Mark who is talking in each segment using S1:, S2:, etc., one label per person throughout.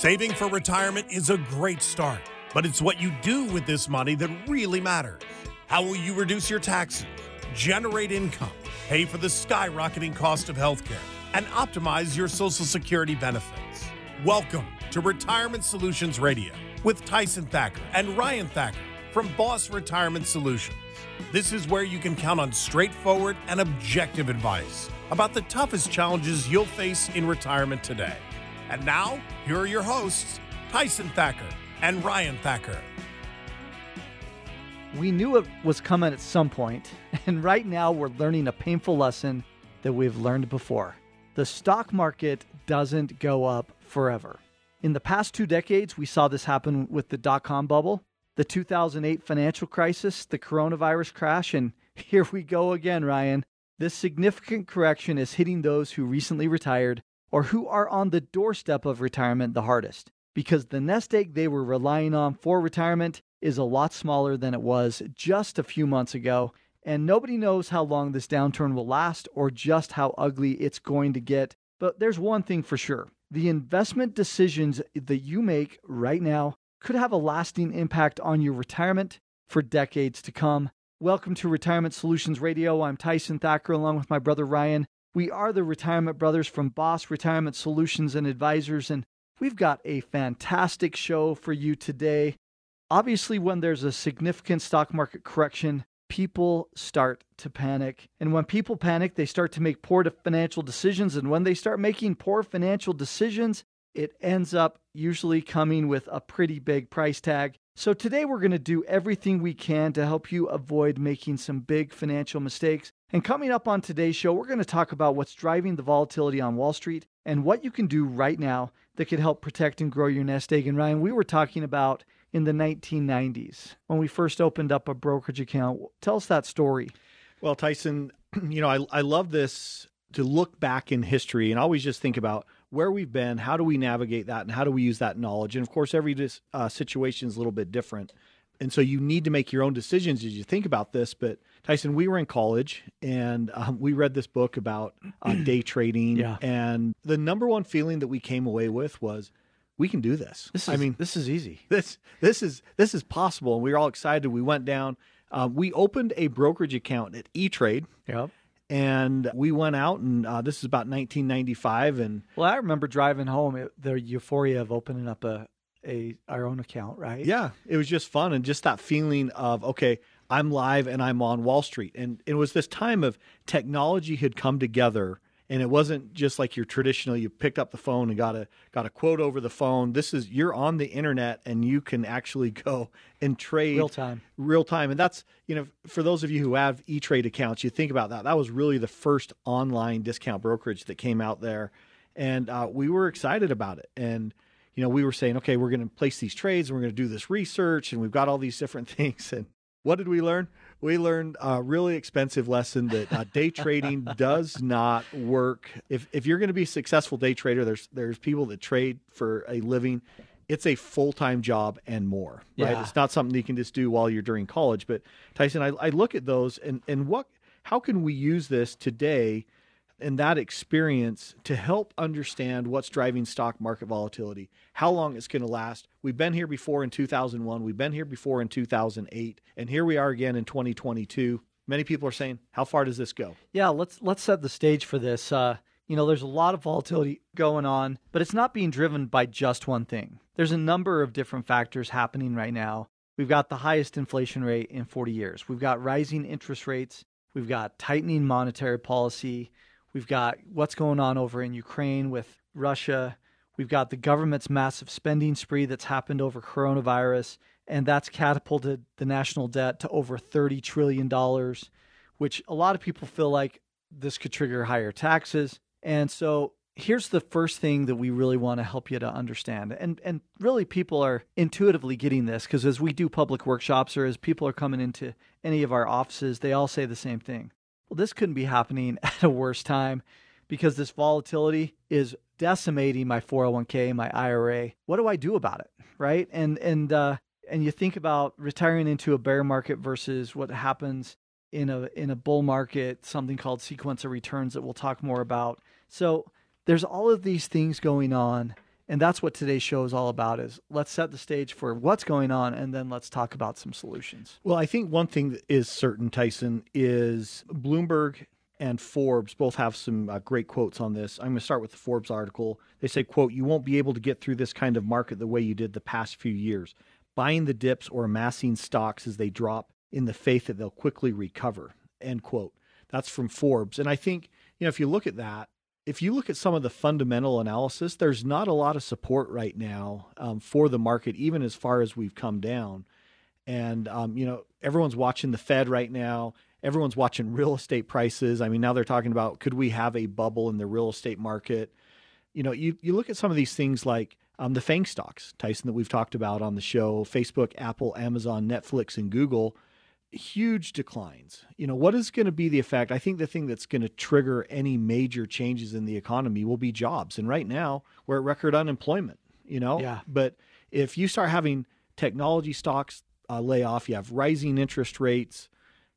S1: Saving for retirement is a great start, but it's what you do with this money that really matters. How will you reduce your taxes, generate income, pay for the skyrocketing cost of healthcare, and optimize your Social Security benefits? Welcome to Retirement Solutions Radio with Tyson Thacker and Ryan Thacker from Boss Retirement Solutions. This is where you can count on straightforward and objective advice about the toughest challenges you'll face in retirement today. And now, here are your hosts, Tyson Thacker and Ryan Thacker.
S2: We knew it was coming at some point, and right now we're learning a painful lesson that we've learned before. The stock market doesn't go up forever. In the past two decades, we saw this happen with the dot com bubble, the 2008 financial crisis, the coronavirus crash, and here we go again, Ryan. This significant correction is hitting those who recently retired or who are on the doorstep of retirement the hardest because the nest egg they were relying on for retirement is a lot smaller than it was just a few months ago. And nobody knows how long this downturn will last or just how ugly it's going to get. But there's one thing for sure the investment decisions that you make right now could have a lasting impact on your retirement for decades to come. Welcome to Retirement Solutions Radio. I'm Tyson Thacker along with my brother Ryan. We are the Retirement Brothers from Boss Retirement Solutions and Advisors, and we've got a fantastic show for you today. Obviously, when there's a significant stock market correction, people start to panic. And when people panic, they start to make poor financial decisions. And when they start making poor financial decisions, it ends up usually coming with a pretty big price tag. So, today we're going to do everything we can to help you avoid making some big financial mistakes. And coming up on today's show, we're going to talk about what's driving the volatility on Wall Street and what you can do right now that could help protect and grow your nest egg. And Ryan, we were talking about in the 1990s when we first opened up a brokerage account. Tell us that story.
S3: Well, Tyson, you know, I, I love this to look back in history and always just think about where we've been, how do we navigate that, and how do we use that knowledge. And of course, every uh, situation is a little bit different. And so you need to make your own decisions as you think about this. But Tyson, we were in college and um, we read this book about uh, day trading.
S2: Yeah.
S3: And the number one feeling that we came away with was, we can do this.
S2: This is,
S3: I mean,
S2: this is easy.
S3: This this is this is possible. And we were all excited. We went down. Uh, we opened a brokerage account at E Trade.
S2: Yep.
S3: And we went out, and uh, this is about 1995. And
S2: well, I remember driving home, it, the euphoria of opening up a, a our own account, right?
S3: Yeah, it was just fun, and just that feeling of okay, I'm live and I'm on Wall Street, and it was this time of technology had come together and it wasn't just like your traditional you picked up the phone and got a got a quote over the phone. This is you're on the internet and you can actually go and trade
S2: real time.
S3: real time. And that's you know for those of you who have e-trade accounts you think about that. That was really the first online discount brokerage that came out there. And uh, we were excited about it. And you know we were saying okay we're going to place these trades and we're going to do this research and we've got all these different things. And what did we learn we learned a really expensive lesson that uh, day trading does not work. If if you're going to be a successful day trader, there's there's people that trade for a living. It's a full time job and more, right?
S2: Yeah.
S3: It's not something you can just do while you're during college. But Tyson, I, I look at those and and what how can we use this today and that experience to help understand what's driving stock market volatility, how long it's going to last. We've been here before in 2001, we've been here before in 2008, and here we are again in 2022. Many people are saying, "How far does this go?"
S2: Yeah, let's let's set the stage for this. Uh, you know, there's a lot of volatility going on, but it's not being driven by just one thing. There's a number of different factors happening right now. We've got the highest inflation rate in 40 years. We've got rising interest rates. We've got tightening monetary policy. We've got what's going on over in Ukraine with Russia. We've got the government's massive spending spree that's happened over coronavirus, and that's catapulted the national debt to over $30 trillion, which a lot of people feel like this could trigger higher taxes. And so here's the first thing that we really want to help you to understand. And and really people are intuitively getting this because as we do public workshops or as people are coming into any of our offices, they all say the same thing well, this couldn't be happening at a worse time because this volatility is decimating my 401k, my IRA. What do I do about it? Right? And and uh, and you think about retiring into a bear market versus what happens in a in a bull market, something called sequence of returns that we'll talk more about. So there's all of these things going on, And that's what today's show is all about is let's set the stage for what's going on and then let's talk about some solutions.
S3: Well, I think one thing that is certain, Tyson, is Bloomberg and Forbes both have some uh, great quotes on this. I'm going to start with the Forbes article. They say, quote, you won't be able to get through this kind of market the way you did the past few years, buying the dips or amassing stocks as they drop in the faith that they'll quickly recover, end quote. That's from Forbes. And I think, you know, if you look at that, if you look at some of the fundamental analysis, there's not a lot of support right now um, for the market, even as far as we've come down. And, um, you know, everyone's watching the Fed right now. Everyone's watching real estate prices. I mean, now they're talking about could we have a bubble in the real estate market? You know, you, you look at some of these things like um, the FANG stocks, Tyson, that we've talked about on the show Facebook, Apple, Amazon, Netflix, and Google huge declines. You know, what is going to be the effect? I think the thing that's going to trigger any major changes in the economy will be jobs. And right now, we're at record unemployment, you know?
S2: Yeah.
S3: But if you start having technology stocks uh, lay off, you have rising interest rates,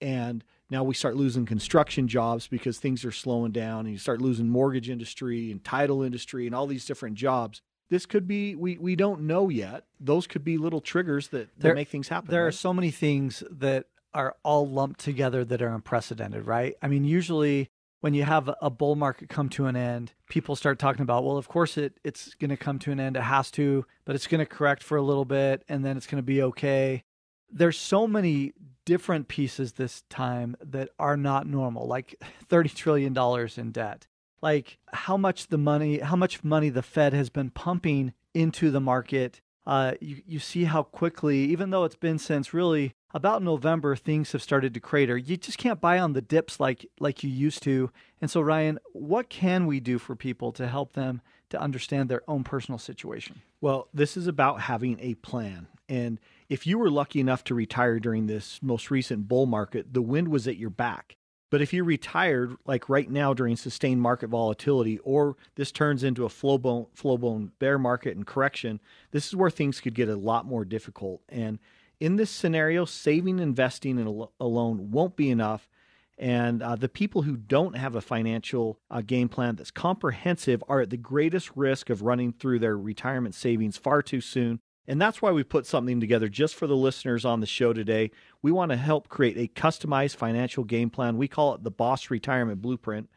S3: and now we start losing construction jobs because things are slowing down, and you start losing mortgage industry and title industry and all these different jobs this could be we we don't know yet. Those could be little triggers that, that there, make things happen.
S2: There
S3: right?
S2: are so many things that are all lumped together that are unprecedented, right? I mean, usually when you have a bull market come to an end, people start talking about, well, of course it it's going to come to an end. It has to, but it's going to correct for a little bit and then it's going to be okay. There's so many different pieces this time that are not normal, like 30 trillion dollars in debt. Like how much the money, how much money the Fed has been pumping into the market. Uh, you you see how quickly, even though it's been since really about November things have started to crater. You just can't buy on the dips like like you used to. And so Ryan, what can we do for people to help them to understand their own personal situation?
S3: Well, this is about having a plan. And if you were lucky enough to retire during this most recent bull market, the wind was at your back. But if you retired, like right now during sustained market volatility, or this turns into a flow bone, flow bone bear market and correction, this is where things could get a lot more difficult. And in this scenario, saving, and investing in a, loan won't be enough. And uh, the people who don't have a financial uh, game plan that's comprehensive are at the greatest risk of running through their retirement savings far too soon. And that's why we put something together just for the listeners on the show today. We want to help create a customized financial game plan. We call it the Boss Retirement Blueprint.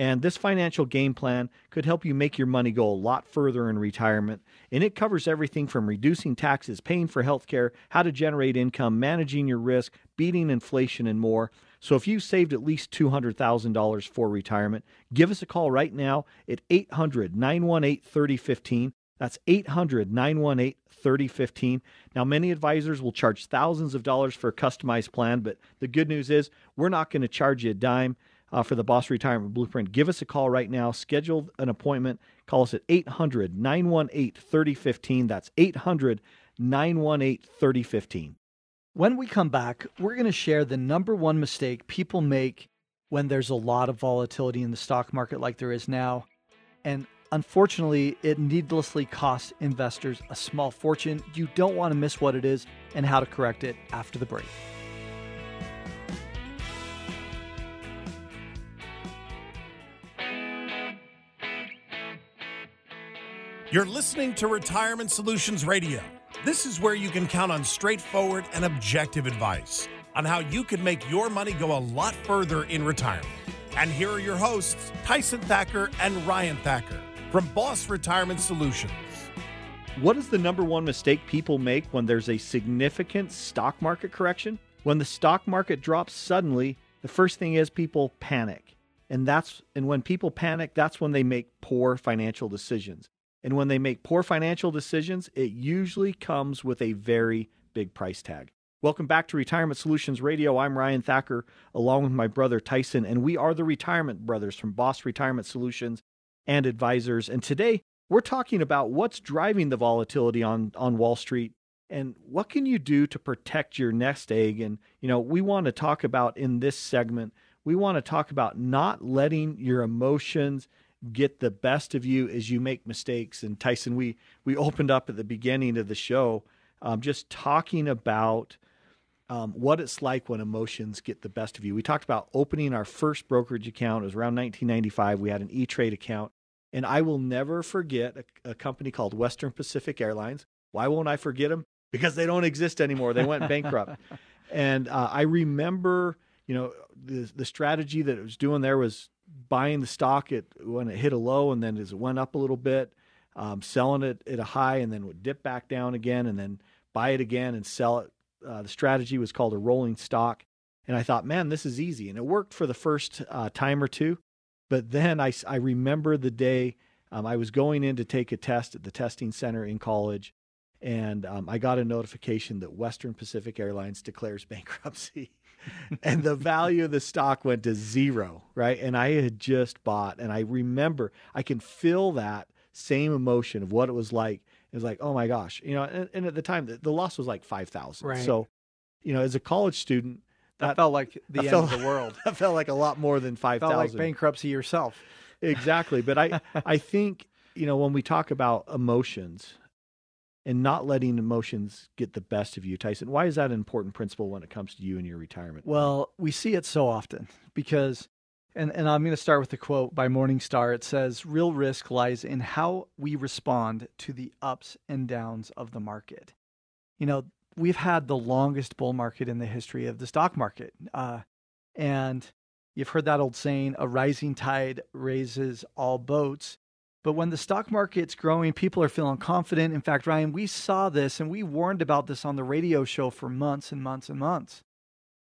S3: And this financial game plan could help you make your money go a lot further in retirement. And it covers everything from reducing taxes, paying for health care, how to generate income, managing your risk, beating inflation, and more. So if you've saved at least $200,000 for retirement, give us a call right now at 800 918 3015. That's 800 918 3015. Now, many advisors will charge thousands of dollars for a customized plan, but the good news is we're not going to charge you a dime uh, for the Boss Retirement Blueprint, give us a call right now. Schedule an appointment. Call us at 800 918 3015. That's 800 918 3015.
S2: When we come back, we're going to share the number one mistake people make when there's a lot of volatility in the stock market like there is now. And unfortunately, it needlessly costs investors a small fortune. You don't want to miss what it is and how to correct it after the break.
S1: You're listening to Retirement Solutions Radio. This is where you can count on straightforward and objective advice on how you can make your money go a lot further in retirement. And here are your hosts, Tyson Thacker and Ryan Thacker from Boss Retirement Solutions.
S3: What is the number one mistake people make when there's a significant stock market correction? When the stock market drops suddenly, the first thing is people panic. And that's and when people panic, that's when they make poor financial decisions. And when they make poor financial decisions, it usually comes with a very big price tag. Welcome back to Retirement Solutions Radio. I'm Ryan Thacker, along with my brother Tyson, and we are the Retirement Brothers from Boss Retirement Solutions and Advisors. And today, we're talking about what's driving the volatility on, on Wall Street and what can you do to protect your nest egg. And, you know, we want to talk about in this segment, we want to talk about not letting your emotions get the best of you as you make mistakes. And Tyson, we we opened up at the beginning of the show, um, just talking about um, what it's like when emotions get the best of you. We talked about opening our first brokerage account. It was around 1995. We had an E Trade account, And I will never forget a, a company called Western Pacific Airlines. Why won't I forget them? Because they don't exist anymore. They went bankrupt. and uh, I remember, you know, the the strategy that it was doing there was buying the stock at when it hit a low, and then as it went up a little bit, um, selling it at a high, and then would dip back down again, and then buy it again and sell it. Uh, the strategy was called a rolling stock, and I thought, man, this is easy, and it worked for the first uh, time or two. But then I, I remember the day um, I was going in to take a test at the testing center in college, and um, I got a notification that Western Pacific Airlines declares bankruptcy. and the value of the stock went to zero, right? And I had just bought, and I remember I can feel that same emotion of what it was like. It was like, oh my gosh, you know. And, and at the time, the, the, loss was like five thousand.
S2: Right.
S3: So, you know, as a college student,
S2: that, that felt like the end
S3: felt,
S2: of the world.
S3: that felt like a lot more than five thousand.
S2: Felt like bankruptcy yourself.
S3: exactly, but I I think you know when we talk about emotions and not letting emotions get the best of you, Tyson. Why is that an important principle when it comes to you and your retirement?
S2: Well, we see it so often because, and, and I'm going to start with a quote by Morningstar. It says, Real risk lies in how we respond to the ups and downs of the market. You know, we've had the longest bull market in the history of the stock market. Uh, and you've heard that old saying, a rising tide raises all boats. But when the stock market's growing, people are feeling confident. In fact, Ryan, we saw this and we warned about this on the radio show for months and months and months.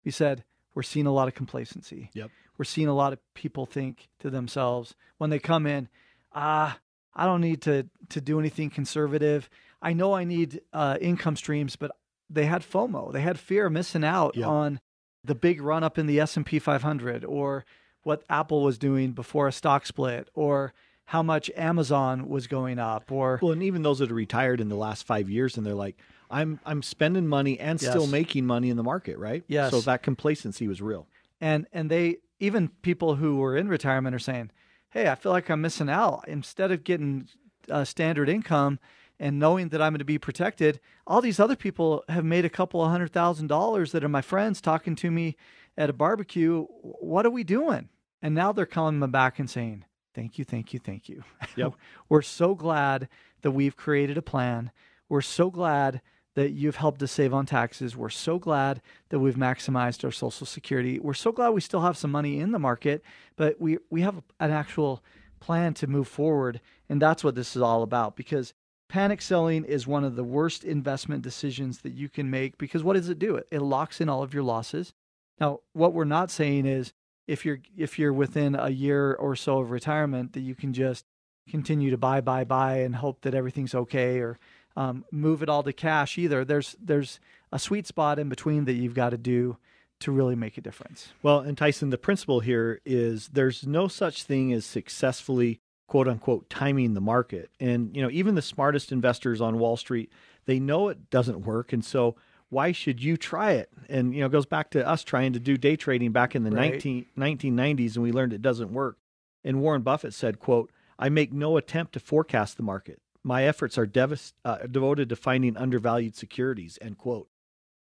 S2: We said, we're seeing a lot of complacency.
S3: Yep.
S2: We're seeing a lot of people think to themselves when they come in, ah, I don't need to to do anything conservative. I know I need uh, income streams, but they had FOMO. They had fear of missing out
S3: yep.
S2: on the big run up in the S&P 500 or what Apple was doing before a stock split or how much Amazon was going up or
S3: well and even those that are retired in the last 5 years and they're like I'm I'm spending money and yes. still making money in the market, right?
S2: Yes.
S3: So that complacency was real.
S2: And and they even people who were in retirement are saying, "Hey, I feel like I'm missing out. Instead of getting uh, standard income and knowing that I'm going to be protected, all these other people have made a couple of hundred thousand dollars that are my friends talking to me at a barbecue. What are we doing?" And now they're calling me back and saying, Thank you, thank you, thank you.
S3: Yep.
S2: We're so glad that we've created a plan. We're so glad that you've helped us save on taxes. We're so glad that we've maximized our Social Security. We're so glad we still have some money in the market, but we, we have an actual plan to move forward. And that's what this is all about because panic selling is one of the worst investment decisions that you can make because what does it do? It, it locks in all of your losses. Now, what we're not saying is if you're if you're within a year or so of retirement that you can just continue to buy buy buy and hope that everything's okay or um, move it all to cash either. There's there's a sweet spot in between that you've got to do to really make a difference.
S3: Well and tyson the principle here is there's no such thing as successfully quote unquote timing the market. And you know even the smartest investors on wall street they know it doesn't work. And so why should you try it? And you know, it goes back to us trying to do day trading back in the right. 19, 1990s and we learned it doesn't work. And Warren Buffett said, quote, I make no attempt to forecast the market. My efforts are dev- uh, devoted to finding undervalued securities, end quote.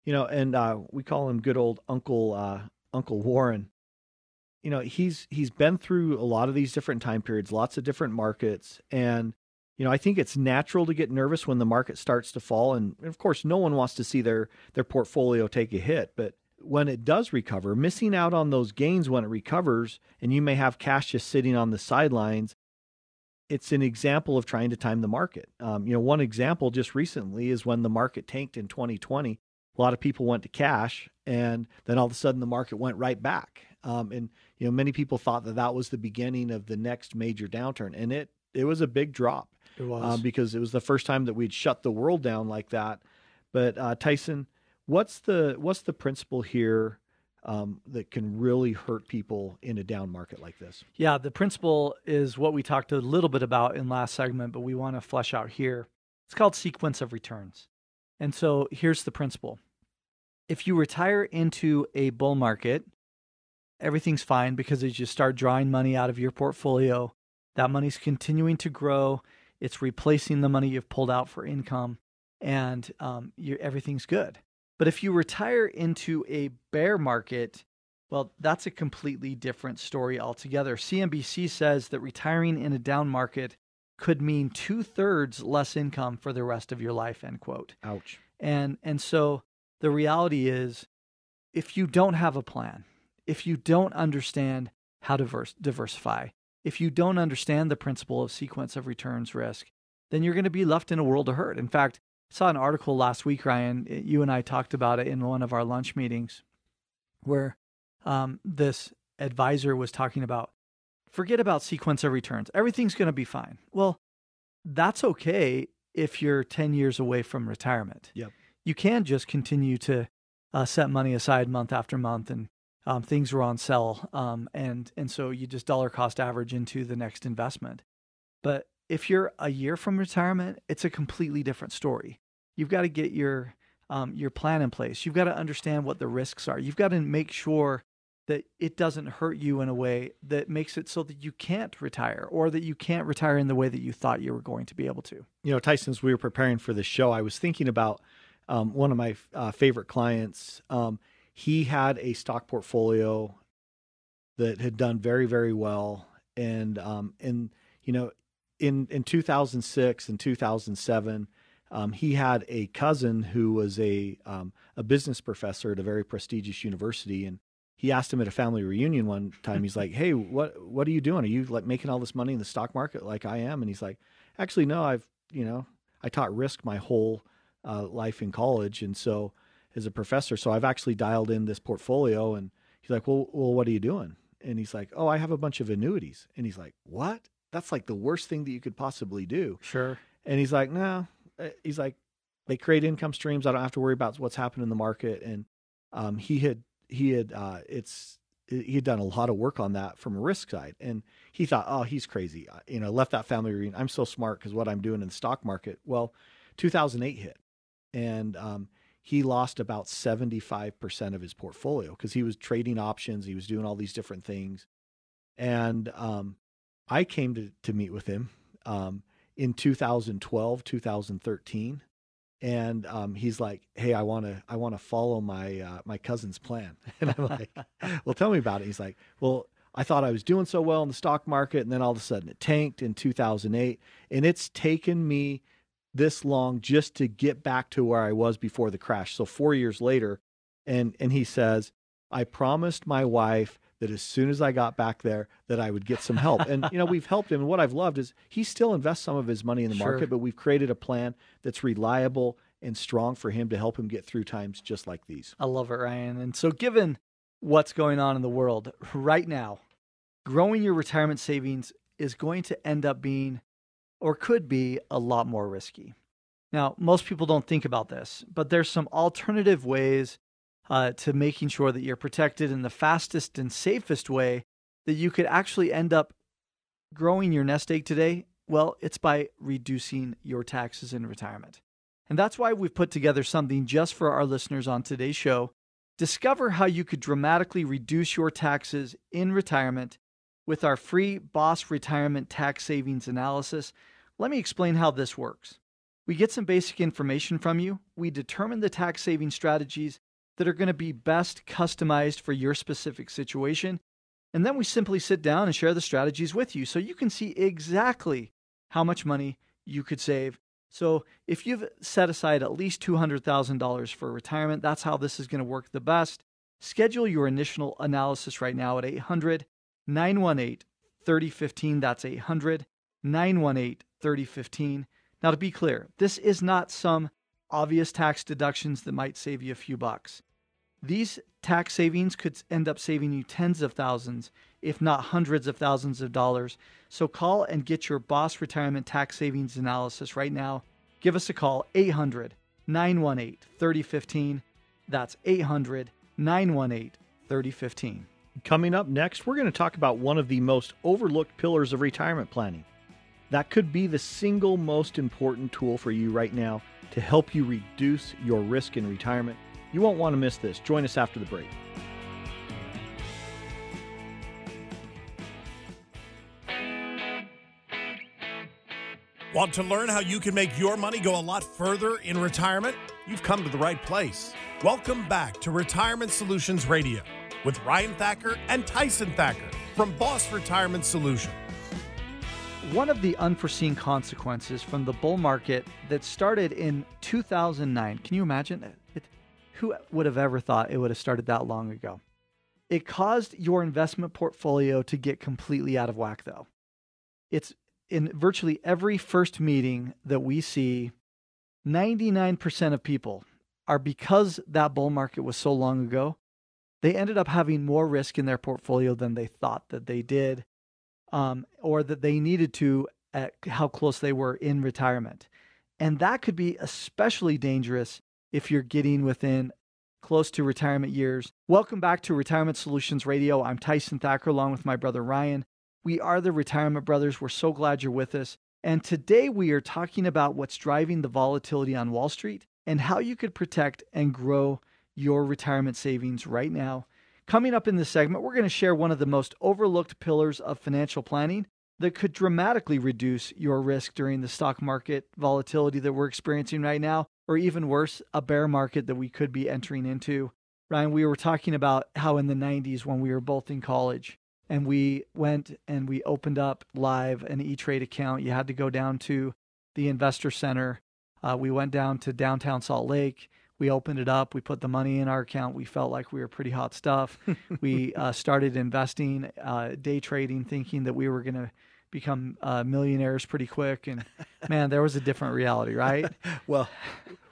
S3: You know, and uh, we call him good old Uncle uh, Uncle Warren. You know, he's he's been through a lot of these different time periods, lots of different markets, and you know, I think it's natural to get nervous when the market starts to fall, and of course, no one wants to see their their portfolio take a hit. But when it does recover, missing out on those gains when it recovers, and you may have cash just sitting on the sidelines, it's an example of trying to time the market. Um, you know, one example just recently is when the market tanked in 2020. A lot of people went to cash, and then all of a sudden the market went right back. Um, and you know, many people thought that that was the beginning of the next major downturn, and it it was a big drop.
S2: It was
S3: um, because it was the first time that we'd shut the world down like that. But uh, Tyson, what's the what's the principle here um, that can really hurt people in a down market like this?
S2: Yeah, the principle is what we talked a little bit about in last segment, but we want to flesh out here. It's called sequence of returns. And so here's the principle. If you retire into a bull market, everything's fine because as you start drawing money out of your portfolio, that money's continuing to grow it's replacing the money you've pulled out for income, and um, everything's good. But if you retire into a bear market, Well, that's a completely different story altogether. CNBC says that retiring in a down market could mean two thirds less income for the rest of your life. End quote.
S3: Ouch.
S2: And and so the reality is, if you don't have a plan, if you don't understand how to verse, diversify, if you don't understand the principle of sequence of returns risk, then you're going to be left in a world of hurt. In fact, I saw an article last week, Ryan. You and I talked about it in one of our lunch meetings, where um, this advisor was talking about forget about sequence of returns. Everything's going to be fine. Well, that's okay if you're 10 years away from retirement.
S3: Yep.
S2: You can just continue to uh, set money aside month after month and um, things are on sell. Um, and, and so you just dollar cost average into the next investment. But if you're a year from retirement, it's a completely different story. You've got to get your, um, your plan in place. You've got to understand what the risks are. You've got to make sure that it doesn't hurt you in a way that makes it so that you can't retire or that you can't retire in the way that you thought you were going to be able to.
S3: You know, Tyson, as we were preparing for the show, I was thinking about um, one of my uh, favorite clients. Um, he had a stock portfolio that had done very, very well, and um, and you know, in in 2006 and 2007. Um, he had a cousin who was a um, a business professor at a very prestigious university, and he asked him at a family reunion one time. He's like, "Hey, what what are you doing? Are you like making all this money in the stock market like I am?" And he's like, "Actually, no. I've you know I taught risk my whole uh, life in college, and so as a professor, so I've actually dialed in this portfolio." And he's like, "Well, well, what are you doing?" And he's like, "Oh, I have a bunch of annuities." And he's like, "What? That's like the worst thing that you could possibly do."
S2: Sure.
S3: And he's like, "No." Uh, he's like, "They create income streams. I don't have to worry about what's happening in the market." And um, he had he had uh, it's he had done a lot of work on that from a risk side, and he thought, oh, he's crazy. You know, left that family reunion. I'm so smart because what I'm doing in the stock market. Well, 2008 hit, and um, he lost about 75% of his portfolio because he was trading options. He was doing all these different things, and um, I came to to meet with him um, in 2012, 2013 and um, he's like, "Hey, I want to, I want to follow my uh, my cousin's plan." And I'm like, "Well, tell me about it." He's like, "Well, I thought I was doing so well in the stock market, and then all of a sudden it tanked in 2008, and it's taken me this long just to get back to where I was before the crash. So four years later, and and he says, I promised my wife that as soon as I got back there that I would get some help. And you know, we've helped him and what I've loved is he still invests some of his money in the
S2: Sure.
S3: market, but we've created a plan that's reliable and strong for him to help him get through times just like these.
S2: I love it, Ryan. And so, given what's going on in the world right now, growing your retirement savings is going to end up being or could be a lot more risky. Now, most people don't think about this, but there's some alternative ways uh, to making sure that you're protected in the fastest and safest way that you could actually end up growing your nest egg today. Well, it's by reducing your taxes in retirement. And that's why we've put together something just for our listeners on today's show. Discover how you could dramatically reduce your taxes in retirement with our free Boss Retirement Tax Savings Analysis. Let me explain how this works. We get some basic information from you, we determine the tax saving strategies that are going to be best customized for your specific situation, and then we simply sit down and share the strategies with you so you can see exactly how much money you could save so if you've set aside at least $200,000 for retirement, that's how this is going to work the best. Schedule your initial analysis right now at 800 918 3015. That's 800 918 3015. Now, to be clear, this is not some obvious tax deductions that might save you a few bucks. These tax savings could end up saving you tens of thousands, if not hundreds of thousands of dollars. So call and get your Boss Retirement Tax Savings Analysis right now. Give us a call, 800 918 3015. That's 800 918 3015.
S3: Coming up next, we're going to talk about one of the most overlooked pillars of retirement planning. That could be the single most important tool for you right now to help you reduce your risk in retirement. You won't want to miss this. Join us after the break.
S1: Want to learn how you can make your money go a lot further in retirement? You've come to the right place. Welcome back to Retirement Solutions Radio. With Ryan Thacker and Tyson Thacker from Boss Retirement Solutions.
S2: One of the unforeseen consequences from the bull market that started in 2009, can you imagine it? Who would have ever thought it would have started that long ago? It caused your investment portfolio to get completely out of whack, though. It's in virtually every first meeting that we see, 99% of people are because that bull market was so long ago, they ended up having more risk in their portfolio than they thought that they did um, or that they needed to at how close they were in retirement. And that could be especially dangerous if you're getting within close to retirement years. Welcome back to Retirement Solutions Radio. I'm Tyson Thacker along with my brother Ryan. We are the Retirement Brothers. We're so glad you're with us. And today we are talking about what's driving the volatility on Wall Street and how you could protect and grow your retirement savings right now. Coming up in this segment, we're going to share one of the most overlooked pillars of financial planning that could dramatically reduce your risk during the stock market volatility that we're experiencing right now, or even worse, a bear market that we could be entering into. Ryan, we were talking about how in the 90s when we were both in college and we went and we opened up live an E Trade account, you had to go down to the investor center. Uh, we went down to downtown Salt Lake we opened it up. We put the money in our account. We felt like we were pretty hot stuff. we uh, started investing, uh, day trading, thinking that we were going to become uh, millionaires pretty quick. And man, there was a different reality, right?
S3: well,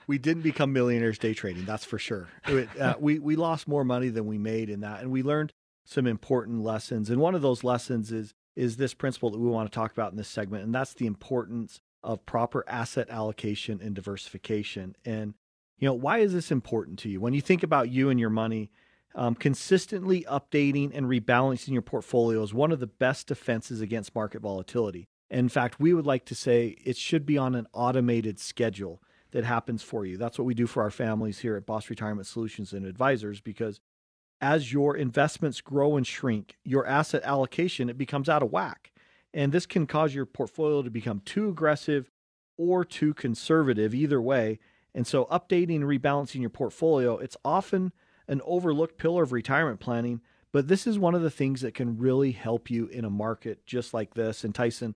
S3: we didn't become millionaires day trading, that's for sure. It, uh, we we lost more money than we made in that, and we learned some important lessons. And one of those lessons is is this principle that we want to talk about in this segment, and that's the importance of proper asset allocation and diversification. And you know, why is this important to you? When you think about you and your money, um, consistently updating and rebalancing your portfolio is one of the best defenses against market volatility. In fact, we would like to say it should be on an automated schedule that happens for you. That's what we do for our families here at Boss Retirement Solutions and Advisors because as your investments grow and shrink, your asset allocation it becomes out of whack. And this can cause your portfolio to become too aggressive or too conservative either way and so, updating and rebalancing your portfolio, it's often an overlooked pillar of retirement planning, but this is one of the things that can really help you in a market just like this. And Tyson,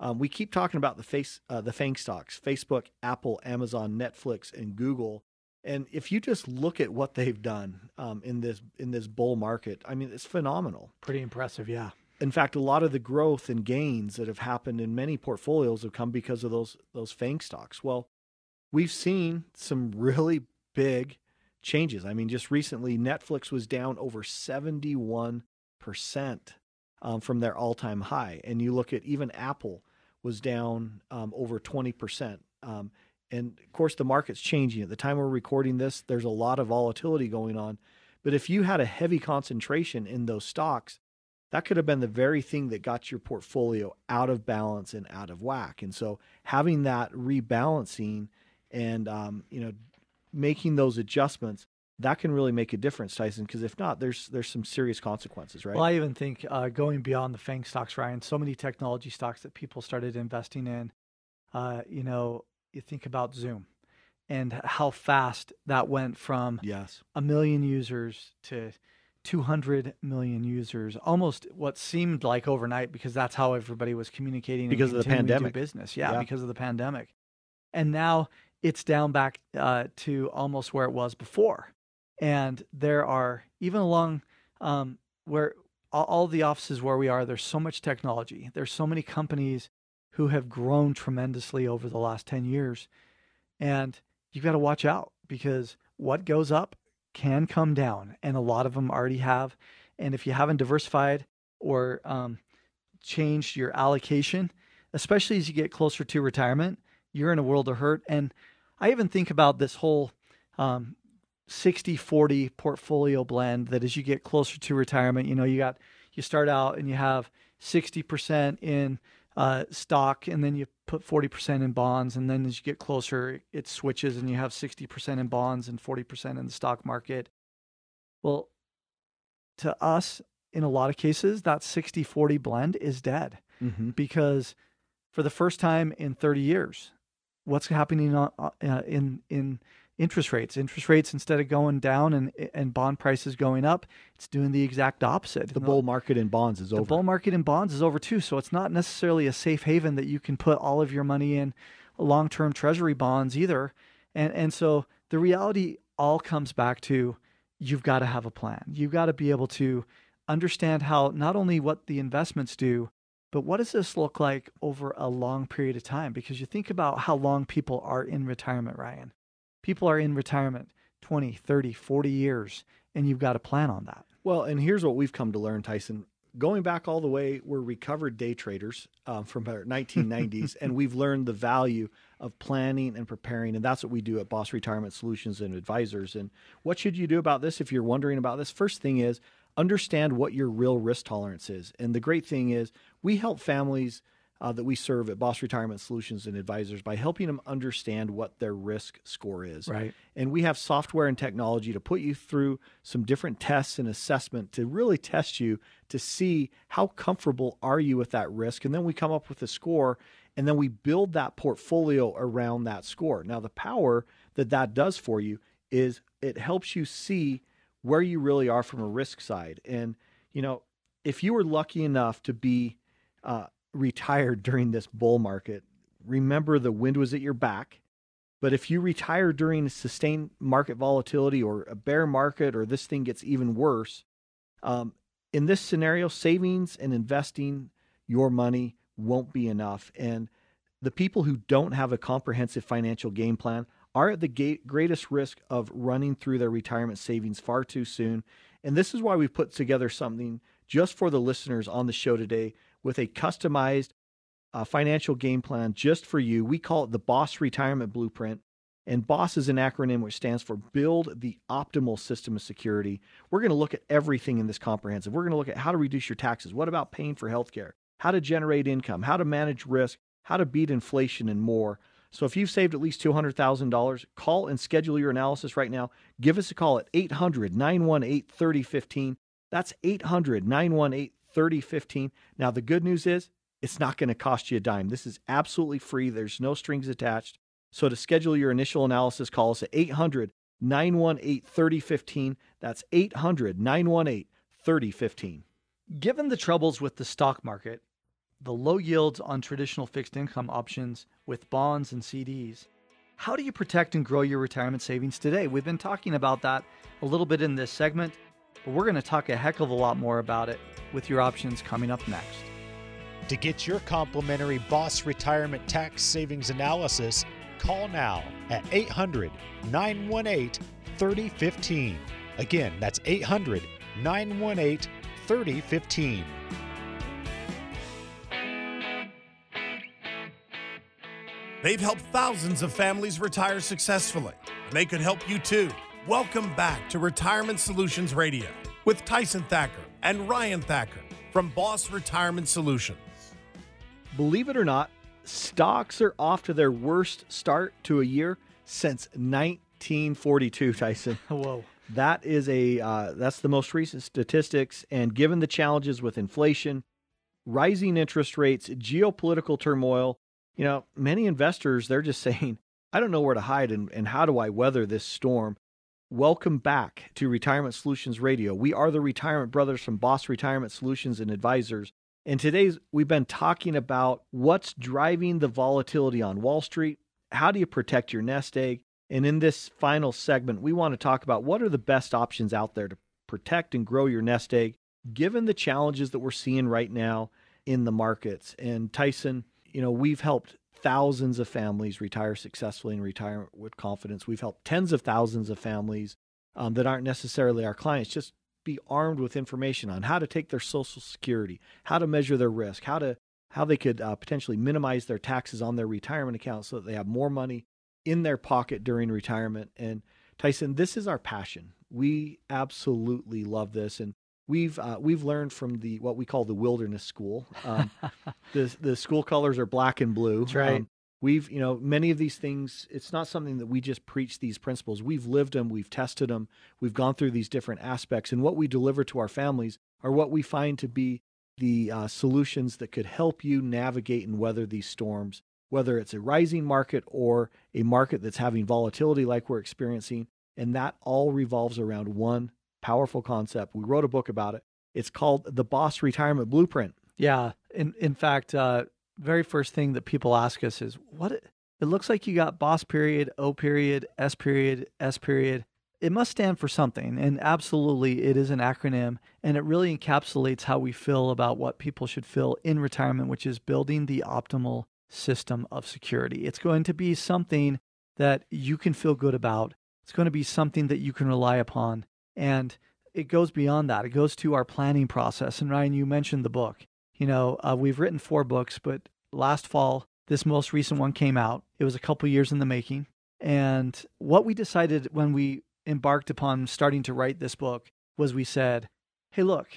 S3: um, we keep talking about the face, uh, the FANG stocks: Facebook, Apple, Amazon, Netflix, and Google. And if you just look at what they've done um, in this in this bull market, I mean, it's phenomenal.
S2: Pretty impressive, yeah.
S3: In fact, a lot of the growth and gains that have happened in many portfolios have come because of those those FANG stocks. Well, we've seen some really big changes. I mean, just recently, Netflix was down over 71% um, from their all time high. And you look at even Apple was down um, over 20%. Um, and of course, the market's changing. At the time we're recording this, there's a lot of volatility going on. But if you had a heavy concentration in those stocks, that could have been the very thing that got your portfolio out of balance and out of whack. And so having that rebalancing and um, you know making those adjustments that can really make a difference, Tyson. Because if not, there's there's some serious consequences, right?
S2: Well, I even think uh, going beyond the Fang stocks, Ryan, so many technology stocks that people started investing in. Uh, you know, you think about Zoom and how fast that went from
S3: yes
S2: a million users to 200 million users, almost what seemed like overnight because that's how everybody was communicating
S3: because of the pandemic
S2: business. Yeah, yeah, because of the pandemic. And now it's down back uh, to almost where it was before. And there are even along um, where all, all the offices where we are, there's so much technology. There's so many companies who have grown tremendously over the last 10 years. And you've got to watch out because what goes up can come down. And a lot of them already have. And if you haven't diversified or um, changed your allocation, especially as you get closer to retirement, you're in a world of hurt. And I even think about this whole um, 60 40 portfolio blend that as you get closer to retirement, you know, you got, you start out and you have 60% in uh, stock and then you put 40% in bonds. And then as you get closer, it switches and you have 60% in bonds and 40% in the stock market. Well, to us, in a lot of cases, that 60 40 blend is dead mm-hmm. because for the first time in 30 years, what's happening uh, in in interest rates. Interest rates instead of going down and and bond prices going up, it's doing the exact opposite.
S3: The bull market in bonds is over.
S2: The bull market in bonds is over too. So it's not necessarily a safe haven that you can put all of your money in long-term treasury bonds either. And and so the reality all comes back to you've got to have a plan. You've got to be able to understand how not only what the investments do, but what does this look like over a long period of time? Because you think about how long people are in retirement, Ryan. People are in retirement 20, 30, 40 years, and you've got to plan on that.
S3: Well, and here's what we've come to learn, Tyson. Going back all the way, we're recovered day traders um, from our 1990s, and we've learned the value of planning and preparing. And that's what we do at Boss Retirement Solutions and Advisors. And what should you do about this if you're wondering about this? First thing is understand what your real risk tolerance is. And the great thing is, we help families uh, that we serve at Boss Retirement Solutions and Advisors by helping them understand what their risk score is.
S2: Right.
S3: And we have software and technology to put you through some different tests and assessment to really test you to see how comfortable are you with that risk. And then we come up with a score and then we build that portfolio around that score. Now, the power that that does for you is it helps you see where you really are from a risk side. And, you know, if you were lucky enough to be uh, retired during this bull market, remember the wind was at your back. But if you retire during sustained market volatility or a bear market or this thing gets even worse, um, in this scenario, savings and investing your money won't be enough. And the people who don't have a comprehensive financial game plan are at the greatest risk of running through their retirement savings far too soon. And this is why we put together something just for the listeners on the show today with a customized uh, financial game plan just for you. We call it the Boss Retirement Blueprint. And BOSS is an acronym which stands for Build the Optimal System of Security. We're going to look at everything in this comprehensive. We're going to look at how to reduce your taxes. What about paying for healthcare? How to generate income? How to manage risk? How to beat inflation and more. So if you've saved at least $200,000, call and schedule your analysis right now. Give us a call at 800 918 3015. That's 800 918 3015. Now, the good news is it's not going to cost you a dime. This is absolutely free, there's no strings attached. So to schedule your initial analysis, call us at 800 918 3015. That's 800 918 3015.
S2: Given the troubles with the stock market, the low yields on traditional fixed income options with bonds and CDs, how do you protect and grow your retirement savings today? We've been talking about that a little bit in this segment, but we're going to talk a heck of a lot more about it with your options coming up next.
S4: To get your complimentary Boss Retirement Tax Savings Analysis, call now at 800 918 3015. Again, that's 800 918 3015.
S1: They've helped thousands of families retire successfully, and they could help you too. Welcome back to Retirement Solutions Radio with Tyson Thacker and Ryan Thacker from Boss Retirement Solutions.
S3: Believe it or not, stocks are off to their worst start to a year since 1942, Tyson.
S2: Whoa.
S3: That is a uh, that's the most recent statistics, and given the challenges with inflation, rising interest rates, geopolitical turmoil, you know, many investors they're just saying, I don't know where to hide and, and how do I weather this storm. Welcome back to Retirement Solutions Radio. We are the Retirement Brothers from Boss Retirement Solutions and Advisors. And today's we've been talking about what's driving the volatility on Wall Street. How do you protect your nest egg? And in this final segment, we want to talk about what are the best options out there to protect and grow your nest egg, given the challenges that we're seeing right now in the markets. And Tyson, you know, we've helped thousands of families retire successfully and retire with confidence. We've helped tens of thousands of families um, that aren't necessarily our clients just be armed with information on how to take their social security, how to measure their risk, how to how they could uh, potentially minimize their taxes on their retirement account so that they have more money in their pocket during retirement. And Tyson, this is our passion. We absolutely love this, and we've uh, we've learned from the what we call the wilderness school. Um, the the school colors are black and blue.
S2: That's right. Um,
S3: we've you know many of these things. It's not something that we just preach these principles. We've lived them. We've tested them. We've gone through these different aspects, and what we deliver to our families are what we find to be the uh, solutions that could help you navigate and weather these storms whether it's a rising market or a market that's having volatility like we're experiencing. And that all revolves around one powerful concept. We wrote a book about it. It's called The Boss Retirement Blueprint.
S2: Yeah. In in fact, uh, very first thing that people ask us is what it, it looks like you got boss period, O period, S period, S period. It must stand for something. And absolutely, it is an acronym. And it really encapsulates how we feel about what people should feel in retirement, which is building the optimal system of security. It's going to be something that you can feel good about. It's going to be something that you can rely upon. And it goes beyond that. It goes to our planning process. And Ryan, you mentioned the book. You know, uh, we've written four books, but last fall, this most recent one came out. It was a couple years in the making. And what we decided when we embarked upon starting to write this book was we said, hey, look,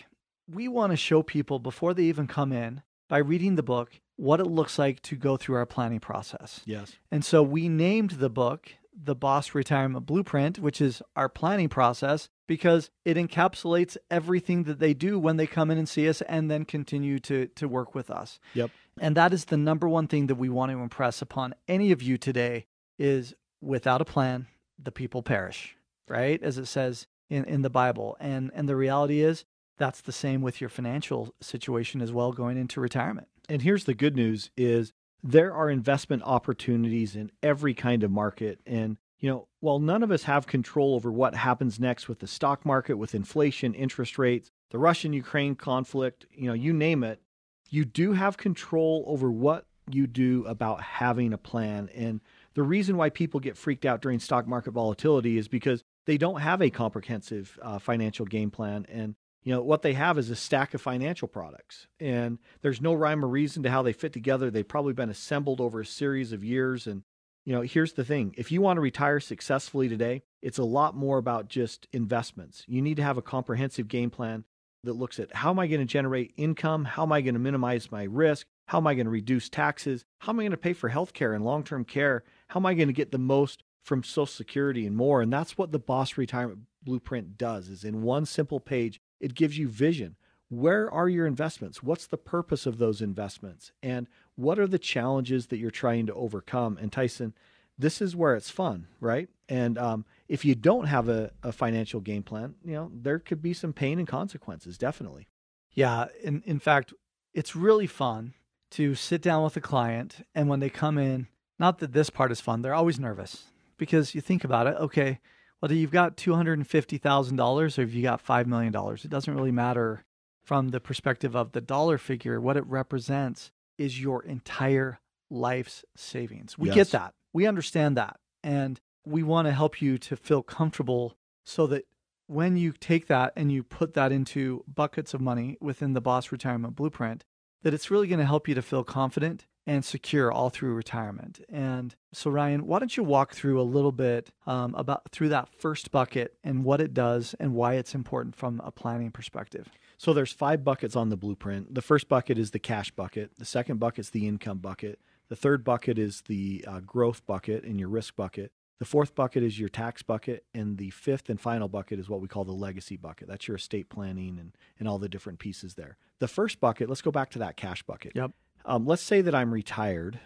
S2: we want to show people before they even come in by reading the book what it looks like to go through our planning process.
S3: Yes.
S2: And so we named the book The Boss Retirement Blueprint, which is our planning process, because it encapsulates everything that they do when they come in and see us and then continue to, to work with us.
S3: Yep.
S2: And that is the number one thing that we want to impress upon any of you today is without a plan, the people perish, right? As it says in, in the Bible. And and the reality is that's the same with your financial situation as well going into retirement.
S3: And here's the good news is there are investment opportunities in every kind of market and you know, while none of us have control over what happens next with the stock market, with inflation, interest rates, the Russian Ukraine conflict, you know, you name it, you do have control over what you do about having a plan. And the reason why people get freaked out during stock market volatility is because they don't have a comprehensive uh, financial game plan. And you know what they have is a stack of financial products. And there's no rhyme or reason to how they fit together. They've probably been assembled over a series of years. And you know here's the thing. If you want to retire successfully today it's a lot more about just investments. You need to have a comprehensive game plan that looks at how am i going to generate income? How am i going to minimize my risk? How am i going to reduce taxes? How am i going to pay for health care and long-term care? How am i going to get the most from social security and more? And that's what the boss retirement blueprint does is in one simple page it gives you vision. Where are your investments? What's the purpose of those investments? And what are the challenges that you're trying to overcome? And Tyson, this is where it's fun, right? And um, if you don't have a, a financial game plan, you know, there could be some pain and consequences, definitely.
S2: Yeah. In, in fact, it's really fun to sit down with a client. And when they come in, not that this part is fun, they're always nervous because you think about it. Okay, whether you've got $250,000 or if you got $5 million, it doesn't really matter from the perspective of the dollar figure. What it represents is your entire life's savings. We
S3: Yes.
S2: get that. We understand that. And we want to help you to feel comfortable so that when you take that and you put that into buckets of money within the Boss Retirement Blueprint, that it's really going to help you to feel confident and secure all through retirement. And so, Ryan, why don't you walk through a little bit um, about through that first bucket and what it does and why it's important from a planning perspective?
S3: So there's five buckets on the blueprint. The first bucket is the cash bucket. The second bucket is the income bucket. The third bucket is the uh, growth bucket and your risk bucket. The fourth bucket is your tax bucket, and the fifth and final bucket is what we call the legacy bucket. That's your estate planning and, and all the different pieces there. The first bucket, let's go back to that cash bucket.
S2: Yep.
S3: Um, let's say that I'm retired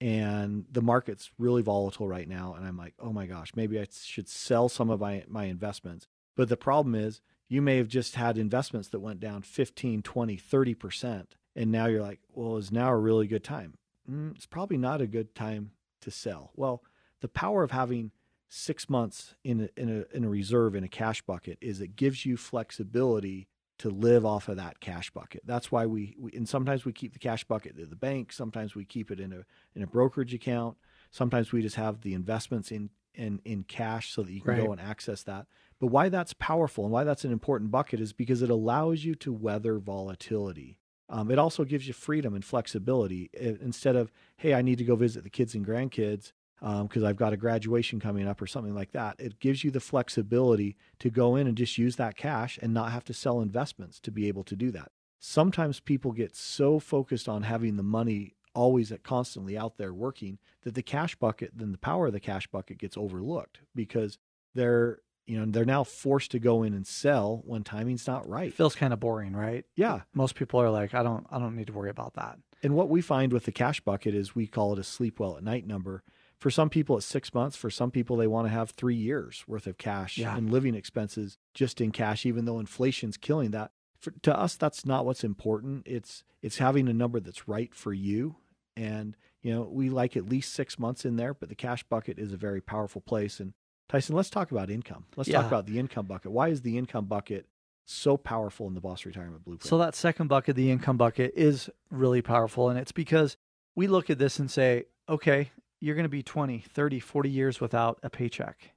S3: and the market's really volatile right now, and I'm like, oh my gosh, maybe I should sell some of my, my investments. But the problem is, you may have just had investments that went down 15, 20, 30%. And now you're like, well, is now a really good time? Mm, it's probably not a good time to sell. Well, the power of having six months in a, in a, in a reserve in a cash bucket is it gives you flexibility to live off of that cash bucket. That's why we, we and sometimes we keep the cash bucket at the bank. Sometimes we keep it in a in a brokerage account. Sometimes we just have the investments in in in cash so that you can
S2: Right.
S3: go and access that. But why that's powerful and why that's an important bucket is because it allows you to weather volatility. Um, it also gives you freedom and flexibility. I- instead of hey, I need to go visit the kids and grandkids Um, because I've got a graduation coming up or something like that. It gives you the flexibility to go in and just use that cash and not have to sell investments to be able to do that. Sometimes people get so focused on having the money always at constantly out there working that the cash bucket, then the power of the cash bucket gets overlooked because they're you know they're now forced to go in and sell when timing's not
S2: It
S3: right.
S2: feels kind of boring, right?
S3: Yeah,
S2: Most people are like, I don't, I don't need to worry about that.
S3: And what we find with the cash bucket is we call it a sleep well at night number. For some people, it's six months. For some people, they want to have three years worth of cash
S2: Yeah.
S3: and living expenses just in cash, even though inflation's killing that. For, to us, that's not what's important. It's it's having a number that's right for you. And you know, we like at least six months in there, but the cash bucket is a very powerful place. And Tyson, let's talk about income. Let's
S2: Yeah.
S3: talk about the income bucket. Why is the income bucket so powerful in the Boss Retirement Blueprint?
S2: So that second bucket, the income bucket, is really powerful. And it's because we look at this and say, okay, you're going to be 20, 30, 40 years without a paycheck.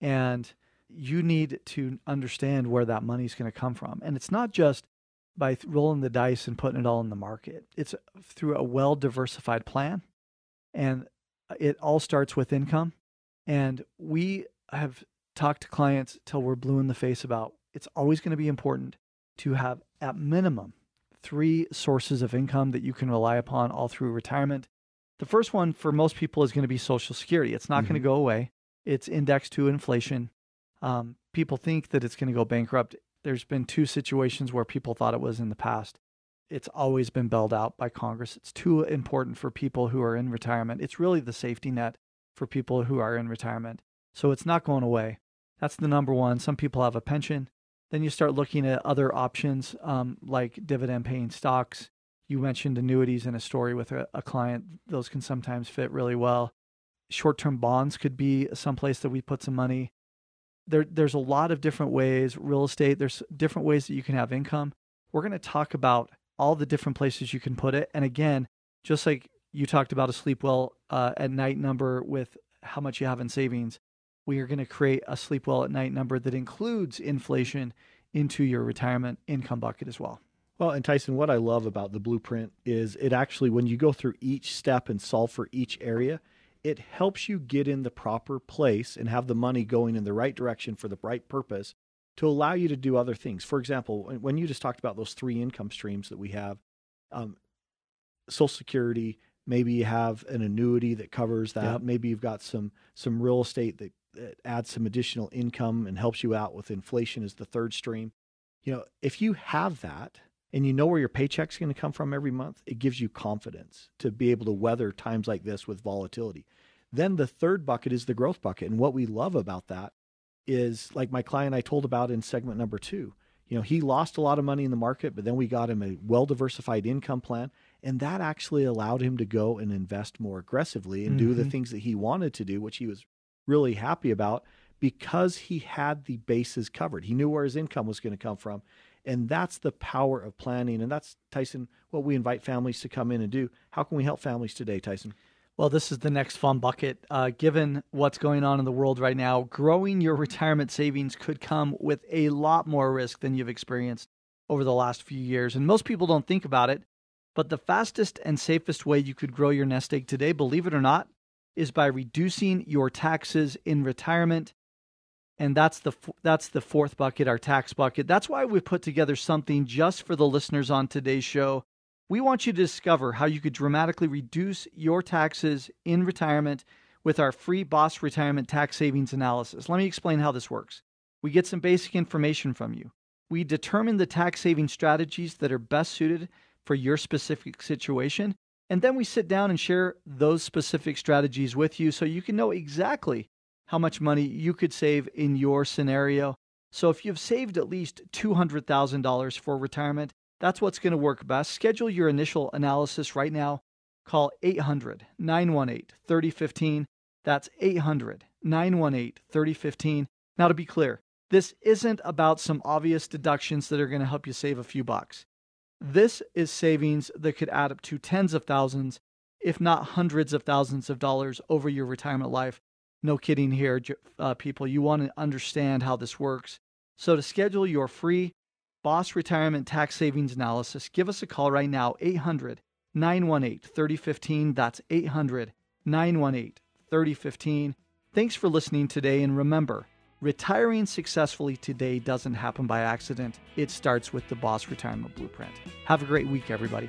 S2: And you need to understand where that money is going to come from. And it's not just by rolling the dice and putting it all in the market, it's uh, through a well diversified plan. And uh, it all starts with income. And we have talked to clients till we're blue in the face about it's always going to be important to have at minimum three sources of income that you can rely upon all through retirement. The first one for most people is going to be Social Security. It's not going to go away. It's indexed to inflation. Um, people think that it's going to go bankrupt. There's been two situations where people thought it was in the past. It's always been bailed out by Congress. It's too important for people who are in retirement. It's really the safety net for people who are in retirement. So it's not going away. That's the number one. Some people have a pension. Then you start looking at other options um, like dividend paying stocks. You mentioned annuities in a story with a, a client. Those can sometimes fit really well. Short term bonds could be someplace that we put some money. There, there's a lot of different ways. Real estate, there's different ways that you can have income. We're going to talk about all the different places you can put it. And again, just like you talked about a sleep well uh, at night number with how much you have in savings, we are going to create a sleep well at night number that includes inflation into your retirement income bucket as well.
S3: Well, and Tyson, what I love about the blueprint is it actually, when you go through each step and solve for each area, it helps you get in the proper place and have the money going in the right direction for the right purpose to allow you to do other things. For example, when- you just talked about those three income streams that we have, um, Social Security, maybe you have an annuity that covers that. Maybe you've got some some real estate that, that adds some additional income and helps you out with inflation as the third stream. You know, if you have that and you know where your paycheck's going to come from every month, it gives you confidence to be able to weather times like this with volatility. Then the third bucket is the growth bucket. And what we love about that is like my client I told about in segment number two. You know, he lost a lot of money in the market, but then we got him a well diversified income plan. And that actually allowed him to go and invest more aggressively and do the
S2: Mhm.
S3: things that he wanted to do, which he was really happy about because he had the bases covered. He knew where his income was going to come from. And that's the power of planning. And that's, Tyson, what we invite families to come in and do. How can we help families today, Tyson?
S2: Well, this is the next fun bucket. Uh, given what's going on in the world right now, growing your retirement savings could come with a lot more risk than you've experienced over the last few years. And most people don't think about it, but the fastest and safest way you could grow your nest egg today, believe it or not, is by reducing your taxes in retirement. And that's the that's the fourth bucket, our tax bucket. That's why we put together something just for the listeners on today's show. We want you to discover how you could dramatically reduce your taxes in retirement with our free Boss Retirement Tax Savings Analysis. Let me explain how this works. We get some basic information from you. We determine the tax saving strategies that are best suited for your specific situation. And then we sit down and share those specific strategies with you so you can know exactly how much money you could save in your scenario. So if you've saved at least $200,000 for retirement, that's what's going to work best. Schedule your initial analysis right now. Call 800 918 3015. That's 800 918 3015. Now, to be clear, this isn't about some obvious deductions that are going to help you save a few bucks. This is savings that could add up to tens of thousands, if not hundreds of thousands of dollars over your retirement life. No kidding here, uh, people. You want to understand how this works. So, to schedule your free Boss Retirement Tax Savings Analysis, give us a call right now, 800 918 3015. That's 800 918 3015. Thanks for listening today, and remember, retiring successfully today doesn't happen by accident. It starts with the Boss Retirement Blueprint. Have a great week, everybody.